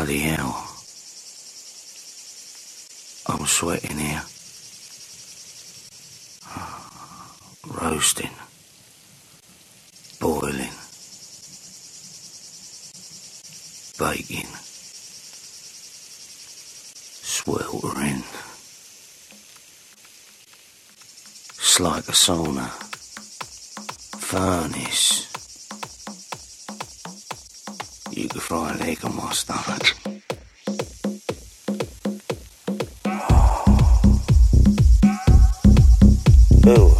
Bloody hell. I'm sweating here. Roasting. Boiling. Baking. Sweltering. It's like a sauna. Furnace. You could fry a leg on my stomach. Ooh,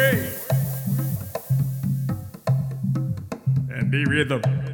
away and be rhythm.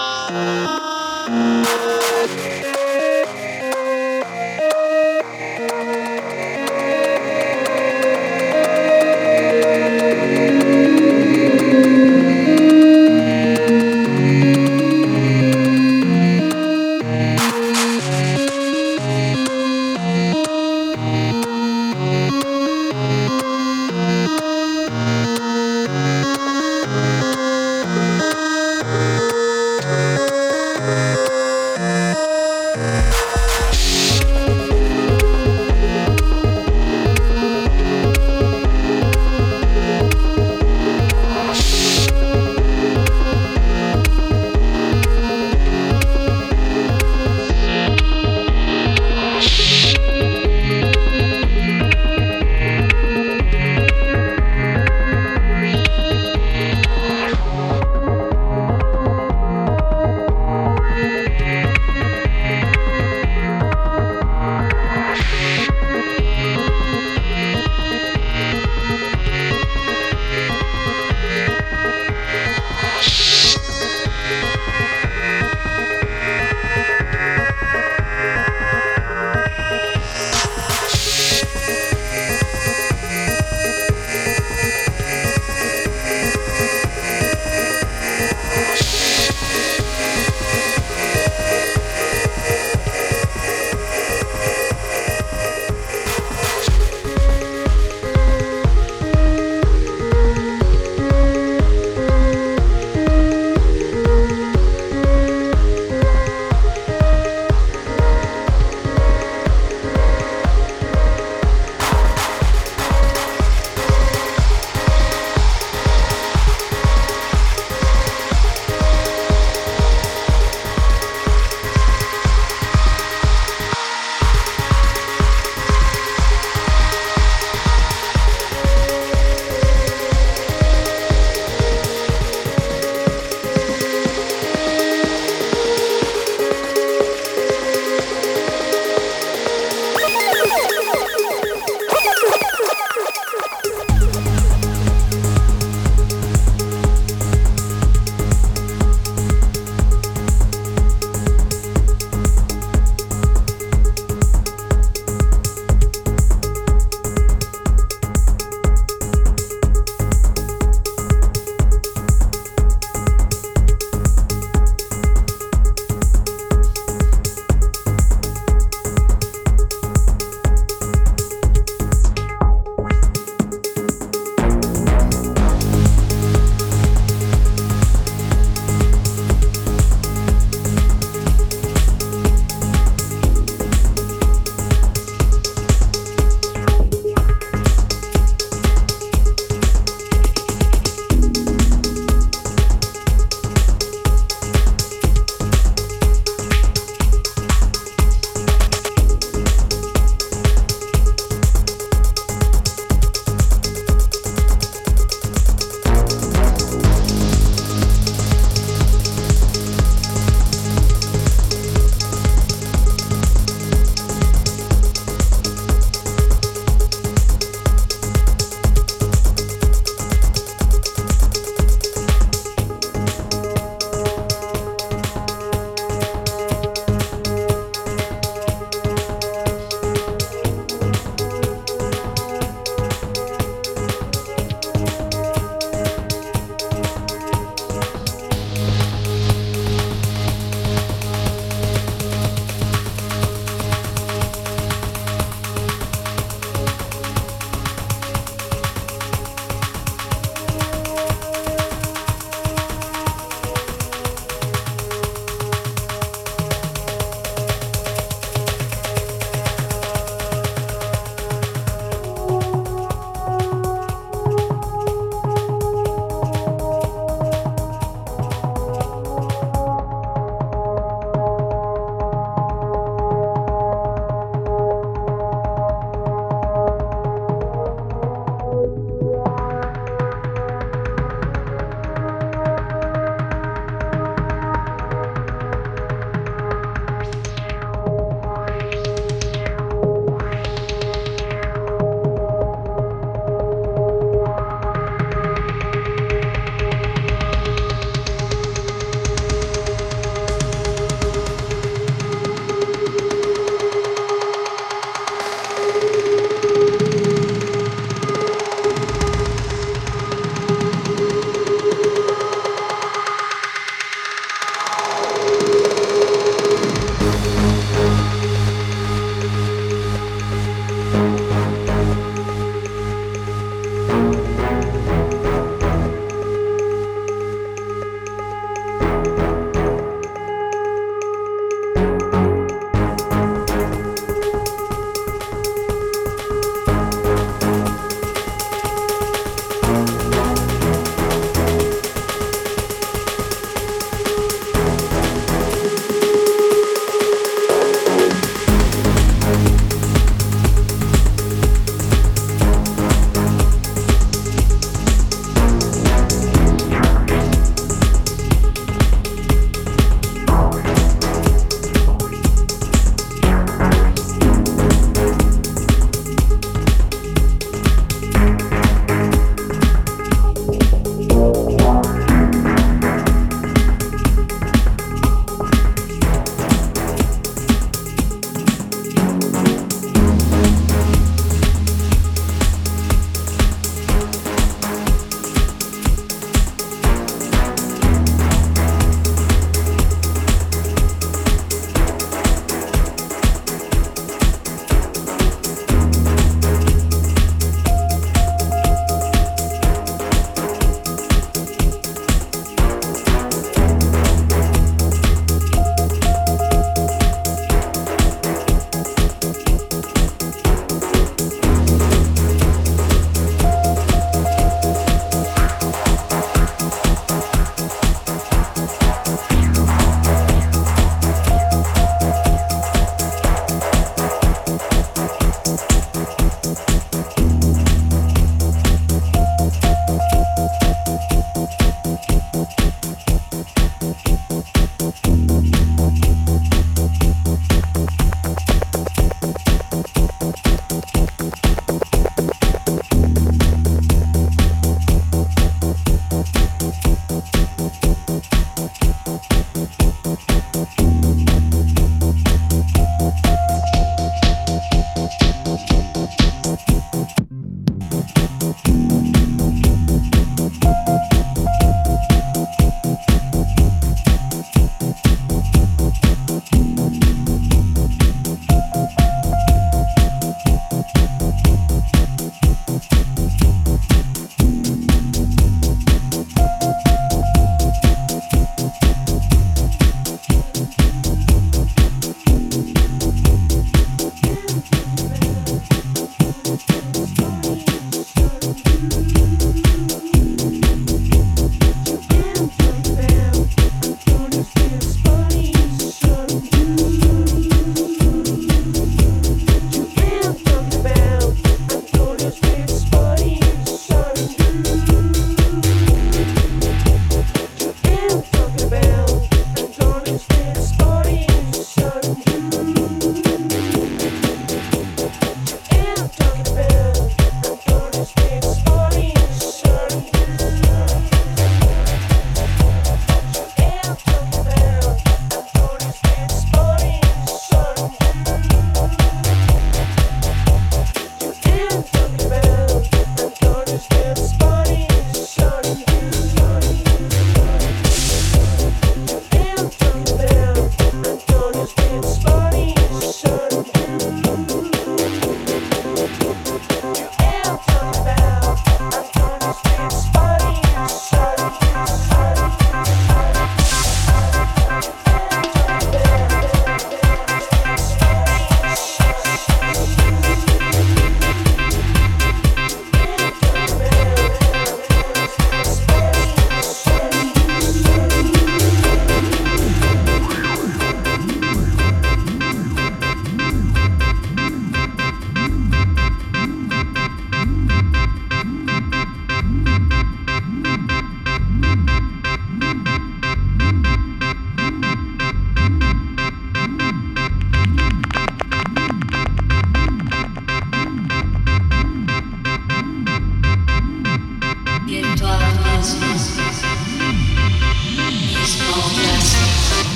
Yeah.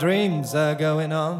Dreams are going on.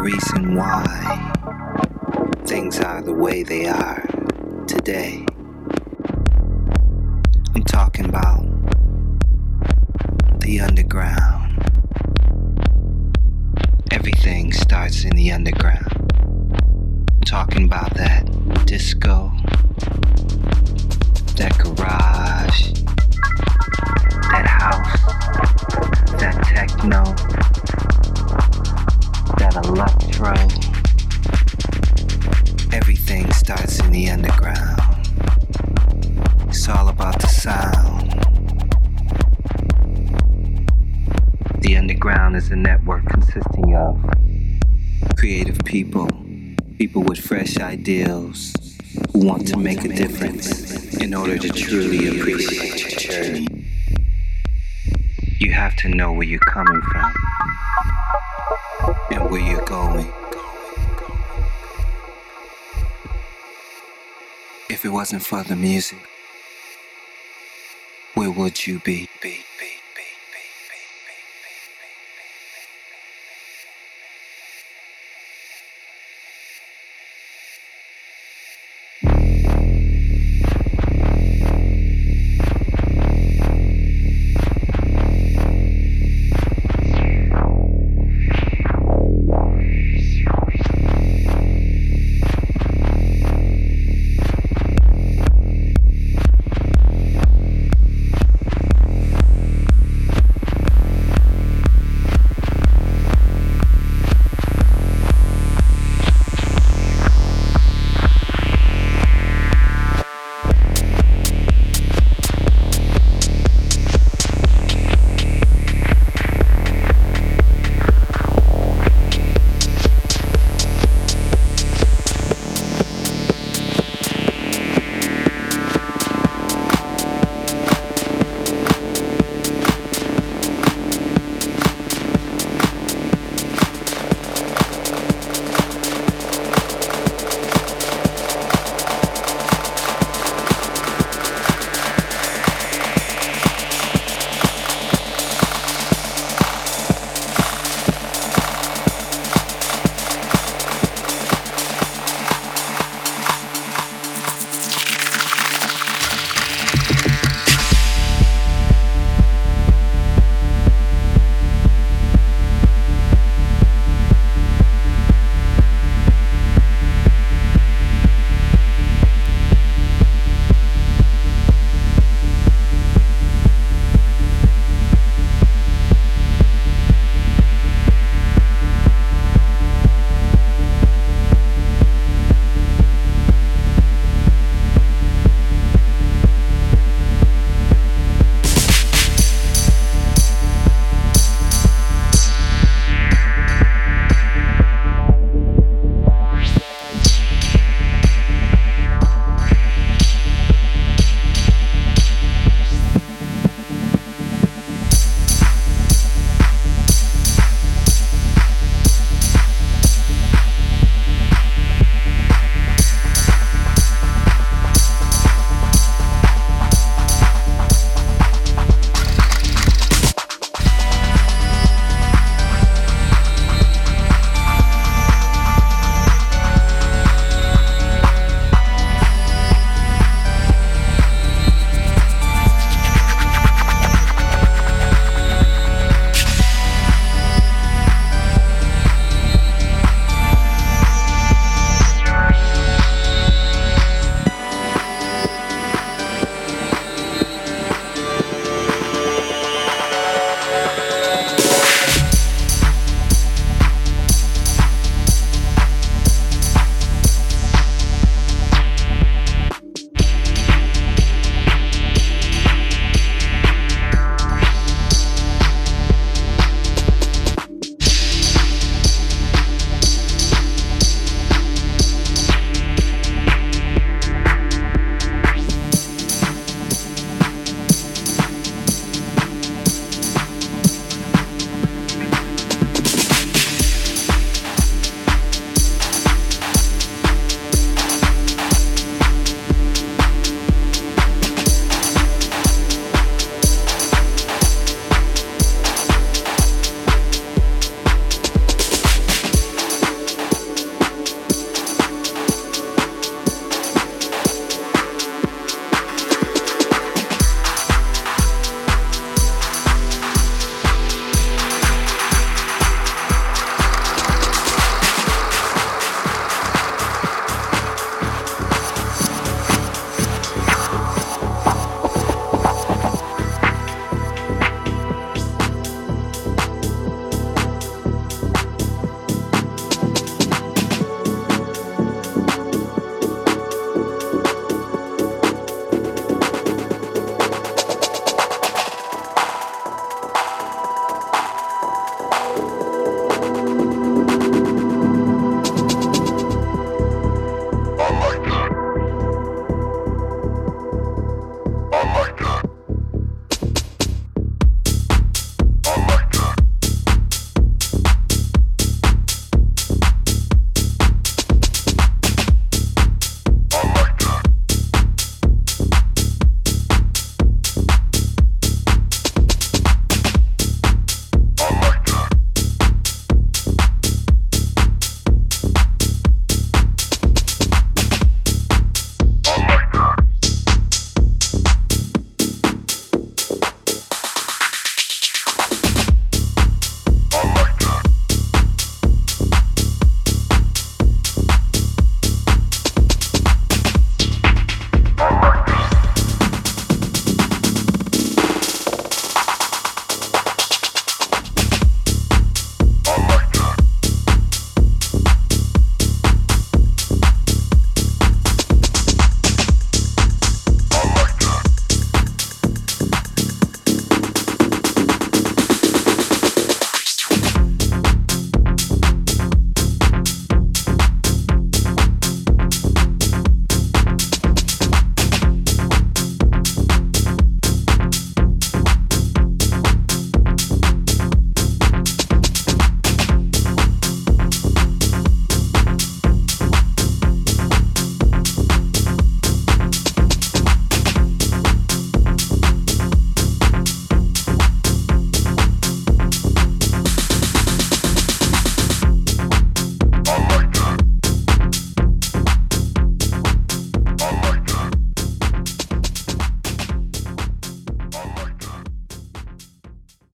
reason why things are the way they are today. I'm talking about the underground. Everything starts in the underground. I'm talking about that disco, that garage, that house, that techno electro. Everything starts in the underground. It's all about the sound. The underground is a network consisting of creative people, people with fresh ideals who want to make a difference in order to truly appreciate your journey. You have to know where you're coming from and where you're going. If it wasn't for the music, where would you be? be?